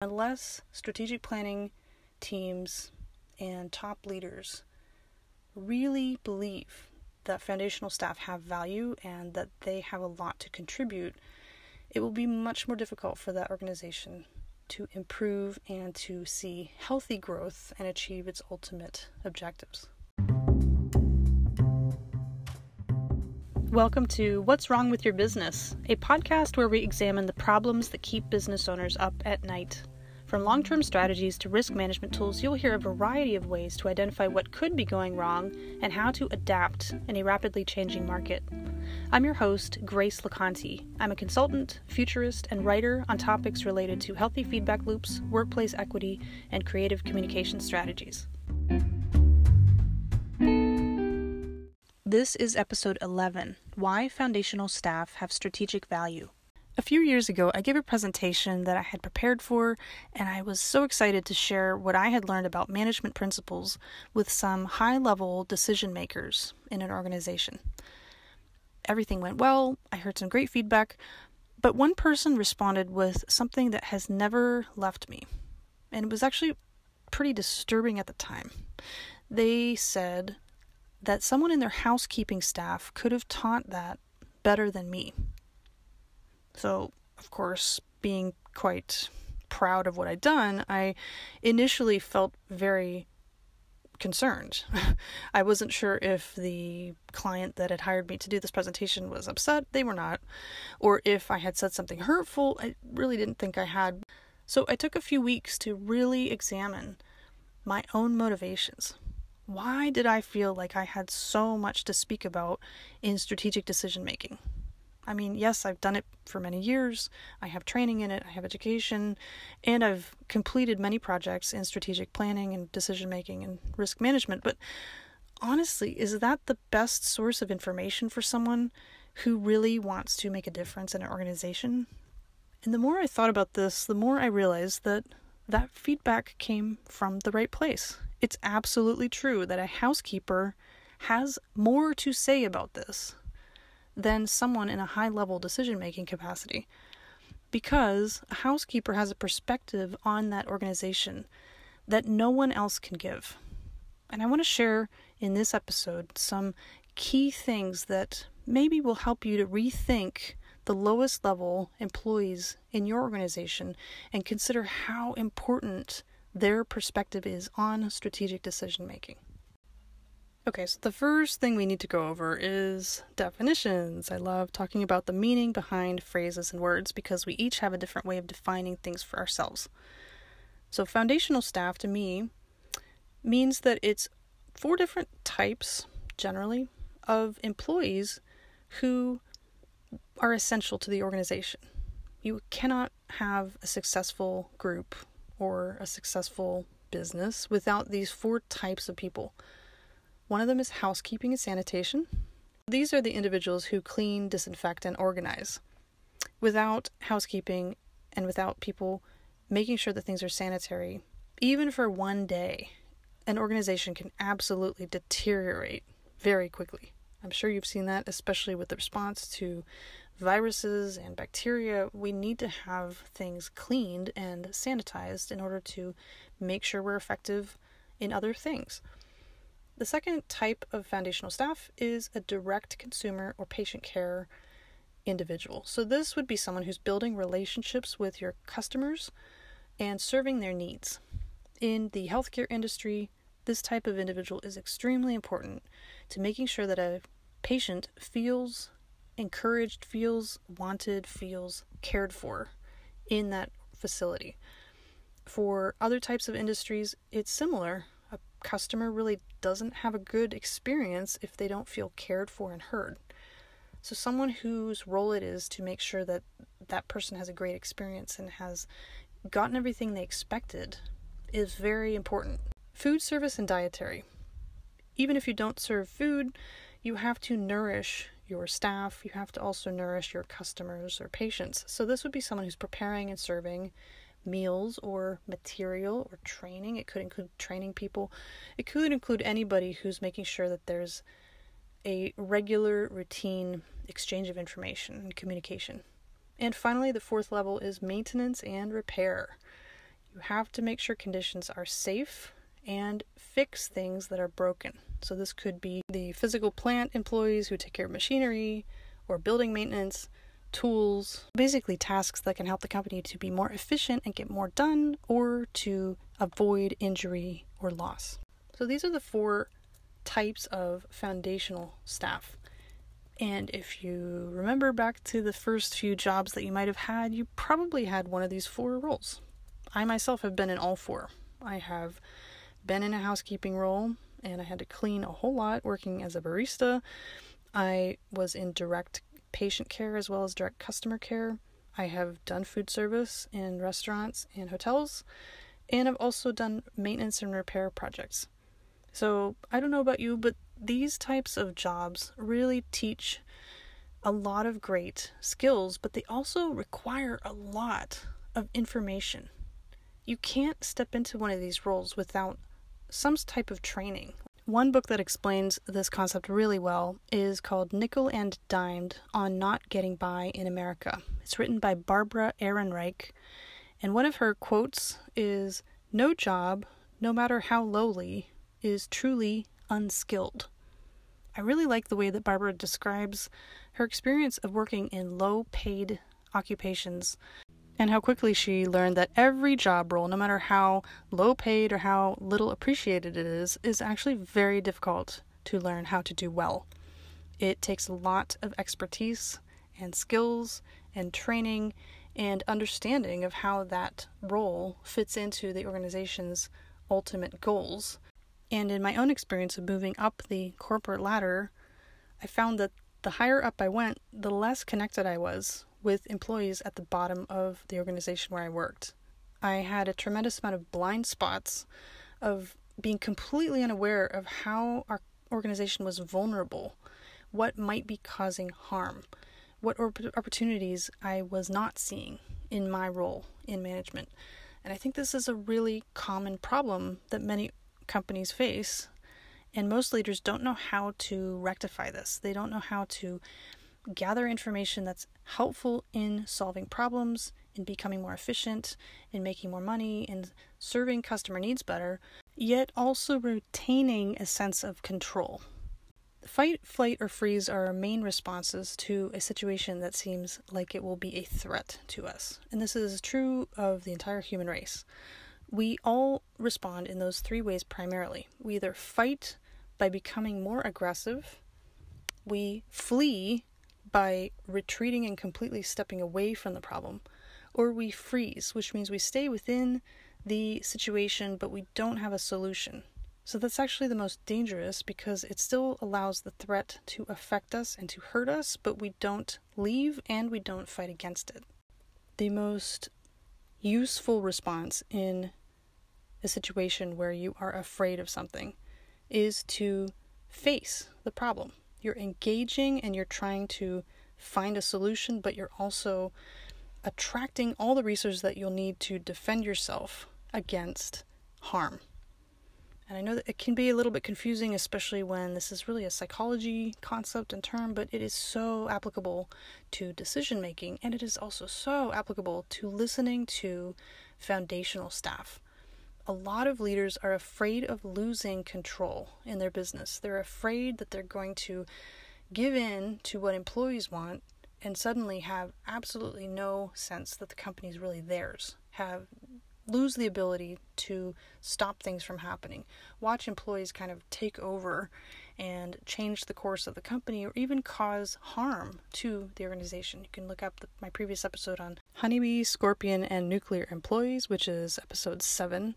Unless strategic planning teams and top leaders really believe that foundational staff have value and that they have a lot to contribute, it will be much more difficult for that organization to improve and to see healthy growth and achieve its ultimate objectives. Welcome to What's Wrong with Your Business, a podcast where we examine the problems that keep business owners up at night. From long term strategies to risk management tools, you'll hear a variety of ways to identify what could be going wrong and how to adapt in a rapidly changing market. I'm your host, Grace LeConte. I'm a consultant, futurist, and writer on topics related to healthy feedback loops, workplace equity, and creative communication strategies. This is episode 11 Why Foundational Staff Have Strategic Value. A few years ago, I gave a presentation that I had prepared for, and I was so excited to share what I had learned about management principles with some high level decision makers in an organization. Everything went well, I heard some great feedback, but one person responded with something that has never left me, and it was actually pretty disturbing at the time. They said, that someone in their housekeeping staff could have taught that better than me. So, of course, being quite proud of what I'd done, I initially felt very concerned. I wasn't sure if the client that had hired me to do this presentation was upset. They were not. Or if I had said something hurtful. I really didn't think I had. So I took a few weeks to really examine my own motivations why did I feel like I had so much to speak about in strategic decision making? I mean, yes, I've done it for many years. I have training in it, I have education, and I've completed many projects in strategic planning and decision making and risk management. But honestly, is that the best source of information for someone who really wants to make a difference in an organization? And the more I thought about this, the more I realized that that feedback came from the right place. It's absolutely true that a housekeeper has more to say about this than someone in a high level decision making capacity because a housekeeper has a perspective on that organization that no one else can give. And I want to share in this episode some key things that maybe will help you to rethink the lowest level employees in your organization and consider how important their perspective is on strategic decision making. Okay, so the first thing we need to go over is definitions. I love talking about the meaning behind phrases and words because we each have a different way of defining things for ourselves. So, foundational staff to me means that it's four different types, generally, of employees who are essential to the organization. You cannot have a successful group or a successful business without these four types of people. One of them is housekeeping and sanitation. These are the individuals who clean, disinfect, and organize. Without housekeeping and without people making sure that things are sanitary, even for one day, an organization can absolutely deteriorate very quickly. I'm sure you've seen that, especially with the response to viruses and bacteria, we need to have things cleaned and sanitized in order to make sure we're effective in other things. The second type of foundational staff is a direct consumer or patient care individual. So, this would be someone who's building relationships with your customers and serving their needs. In the healthcare industry, this type of individual is extremely important to making sure that a patient feels encouraged, feels wanted, feels cared for in that facility. For other types of industries, it's similar. A customer really doesn't have a good experience if they don't feel cared for and heard. So, someone whose role it is to make sure that that person has a great experience and has gotten everything they expected is very important. Food service and dietary. Even if you don't serve food, you have to nourish your staff, you have to also nourish your customers or patients. So, this would be someone who's preparing and serving meals or material or training. It could include training people, it could include anybody who's making sure that there's a regular, routine exchange of information and communication. And finally, the fourth level is maintenance and repair. You have to make sure conditions are safe and fix things that are broken. So, this could be the physical plant employees who take care of machinery or building maintenance, tools, basically tasks that can help the company to be more efficient and get more done or to avoid injury or loss. So, these are the four types of foundational staff. And if you remember back to the first few jobs that you might have had, you probably had one of these four roles. I myself have been in all four. I have been in a housekeeping role, and I had to clean a whole lot working as a barista. I was in direct patient care as well as direct customer care. I have done food service in restaurants and hotels, and I've also done maintenance and repair projects. So, I don't know about you, but these types of jobs really teach a lot of great skills, but they also require a lot of information. You can't step into one of these roles without some type of training. One book that explains this concept really well is called Nickel and Dimed on Not Getting By in America. It's written by Barbara Ehrenreich, and one of her quotes is No job, no matter how lowly, is truly unskilled. I really like the way that Barbara describes her experience of working in low paid occupations and how quickly she learned that every job role, no matter how low paid or how little appreciated it is, is actually very difficult to learn how to do well. It takes a lot of expertise and skills and training and understanding of how that role fits into the organization's ultimate goals and in my own experience of moving up the corporate ladder, I found that the higher up I went, the less connected I was with employees at the bottom of the organization where I worked. I had a tremendous amount of blind spots of being completely unaware of how our organization was vulnerable, what might be causing harm, what opportunities I was not seeing in my role in management. And I think this is a really common problem that many companies face. And most leaders don't know how to rectify this. They don't know how to gather information that's helpful in solving problems, in becoming more efficient, in making more money, in serving customer needs better, yet also retaining a sense of control. Fight, flight, or freeze are our main responses to a situation that seems like it will be a threat to us. And this is true of the entire human race. We all respond in those three ways primarily. We either fight by becoming more aggressive, we flee by retreating and completely stepping away from the problem, or we freeze, which means we stay within the situation but we don't have a solution. So that's actually the most dangerous because it still allows the threat to affect us and to hurt us, but we don't leave and we don't fight against it. The most useful response in a situation where you are afraid of something is to face the problem. You're engaging and you're trying to find a solution, but you're also attracting all the resources that you'll need to defend yourself against harm. And I know that it can be a little bit confusing, especially when this is really a psychology concept and term, but it is so applicable to decision making, and it is also so applicable to listening to foundational staff a lot of leaders are afraid of losing control in their business. They're afraid that they're going to give in to what employees want and suddenly have absolutely no sense that the company is really theirs. Have lose the ability to stop things from happening. Watch employees kind of take over and change the course of the company or even cause harm to the organization. You can look up the, my previous episode on honeybee, scorpion, and nuclear employees, which is episode 7.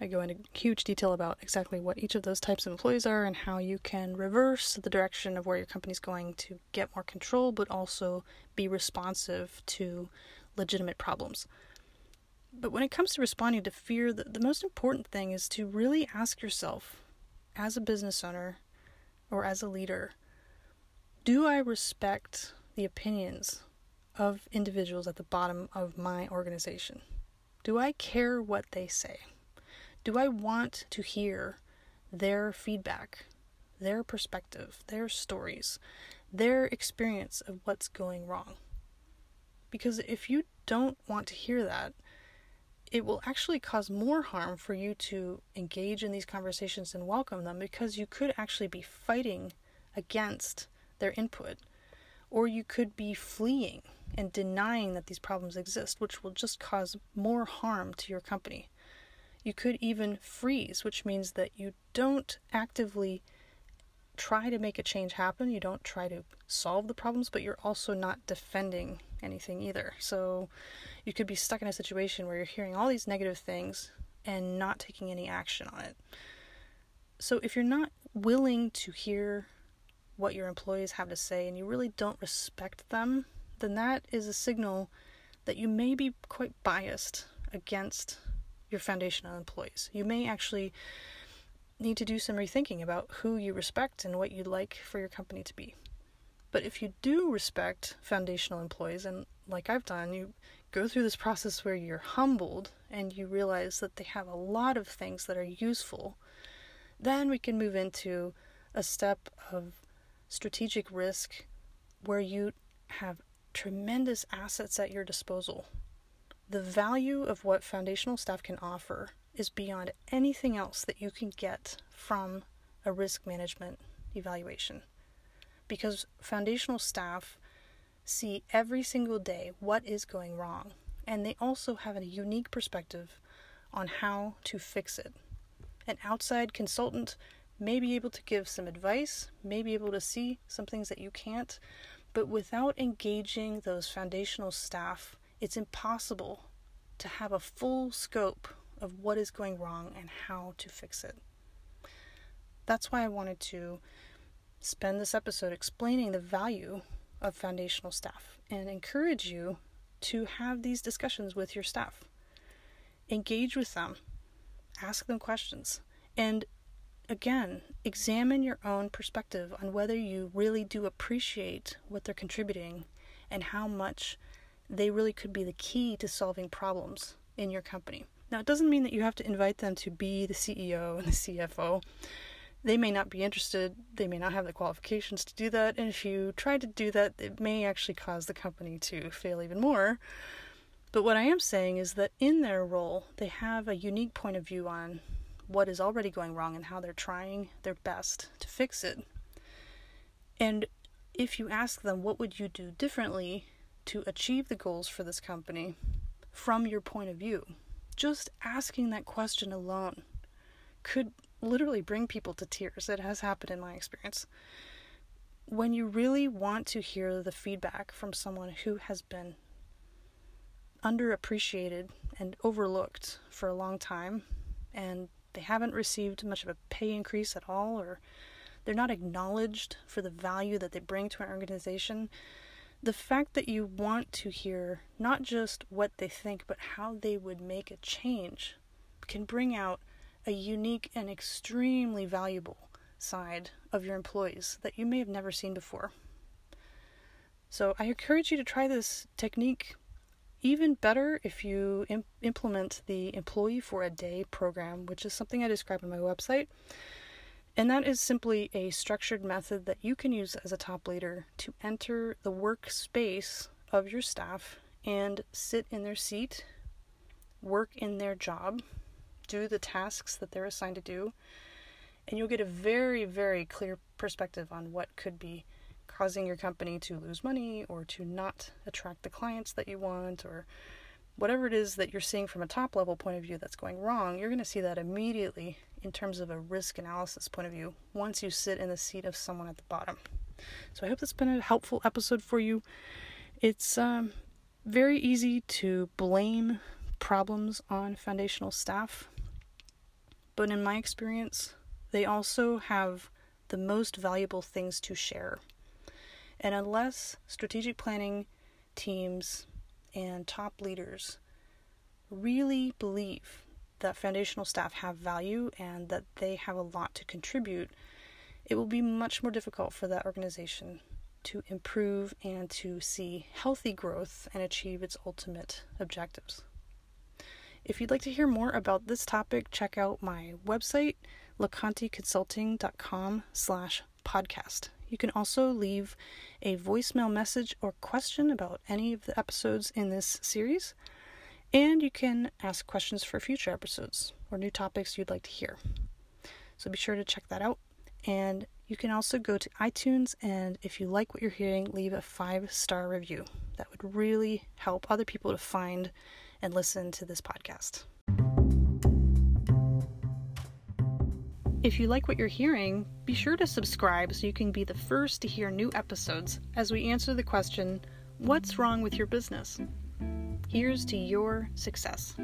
I go into huge detail about exactly what each of those types of employees are and how you can reverse the direction of where your company's going to get more control, but also be responsive to legitimate problems. But when it comes to responding to fear, the, the most important thing is to really ask yourself, as a business owner or as a leader, do I respect the opinions of individuals at the bottom of my organization? Do I care what they say? Do I want to hear their feedback, their perspective, their stories, their experience of what's going wrong? Because if you don't want to hear that, it will actually cause more harm for you to engage in these conversations and welcome them because you could actually be fighting against their input, or you could be fleeing and denying that these problems exist, which will just cause more harm to your company. You could even freeze, which means that you don't actively try to make a change happen. You don't try to solve the problems, but you're also not defending anything either. So you could be stuck in a situation where you're hearing all these negative things and not taking any action on it. So if you're not willing to hear what your employees have to say and you really don't respect them, then that is a signal that you may be quite biased against your foundational employees. You may actually need to do some rethinking about who you respect and what you'd like for your company to be. But if you do respect foundational employees, and like I've done, you go through this process where you're humbled and you realize that they have a lot of things that are useful, then we can move into a step of strategic risk where you have tremendous assets at your disposal. The value of what foundational staff can offer is beyond anything else that you can get from a risk management evaluation. Because foundational staff see every single day what is going wrong, and they also have a unique perspective on how to fix it. An outside consultant may be able to give some advice, may be able to see some things that you can't, but without engaging those foundational staff, it's impossible to have a full scope of what is going wrong and how to fix it. That's why I wanted to spend this episode explaining the value of foundational staff and encourage you to have these discussions with your staff. Engage with them, ask them questions, and again, examine your own perspective on whether you really do appreciate what they're contributing and how much they really could be the key to solving problems in your company. Now, it doesn't mean that you have to invite them to be the CEO and the CFO. They may not be interested, they may not have the qualifications to do that, and if you try to do that, it may actually cause the company to fail even more. But what I am saying is that in their role, they have a unique point of view on what is already going wrong and how they're trying their best to fix it. And if you ask them, what would you do differently to achieve the goals for this company from your point of view? Just asking that question alone could literally bring people to tears. It has happened in my experience. When you really want to hear the feedback from someone who has been underappreciated and overlooked for a long time and they haven't received much of a pay increase at all, or they're not acknowledged for the value that they bring to an organization. The fact that you want to hear not just what they think, but how they would make a change can bring out a unique and extremely valuable side of your employees that you may have never seen before. So, I encourage you to try this technique even better if you Im- implement the Employee for a Day program, which is something I describe on my website. And that is simply a structured method that you can use as a top leader to enter the workspace of your staff and sit in their seat, work in their job, do the tasks that they're assigned to do, and you'll get a very, very clear perspective on what could be causing your company to lose money or to not attract the clients that you want or whatever it is that you're seeing from a top level point of view that's going wrong, you're going to see that immediately in terms of a risk analysis point of view once you sit in the seat of someone at the bottom. So I hope that's been a helpful episode for you. It's um, very easy to blame problems on foundational staff, but in my experience, they also have the most valuable things to share. And unless strategic planning teams and top leaders really believe that foundational staff have value and that they have a lot to contribute, it will be much more difficult for that organization to improve and to see healthy growth and achieve its ultimate objectives. If you'd like to hear more about this topic, check out my website, locanticonsulting.com slash podcast. You can also leave a voicemail message or question about any of the episodes in this series. And you can ask questions for future episodes or new topics you'd like to hear. So be sure to check that out. And you can also go to iTunes and if you like what you're hearing, leave a five star review. That would really help other people to find and listen to this podcast. If you like what you're hearing, be sure to subscribe so you can be the first to hear new episodes as we answer the question What's wrong with your business? Here's to your success.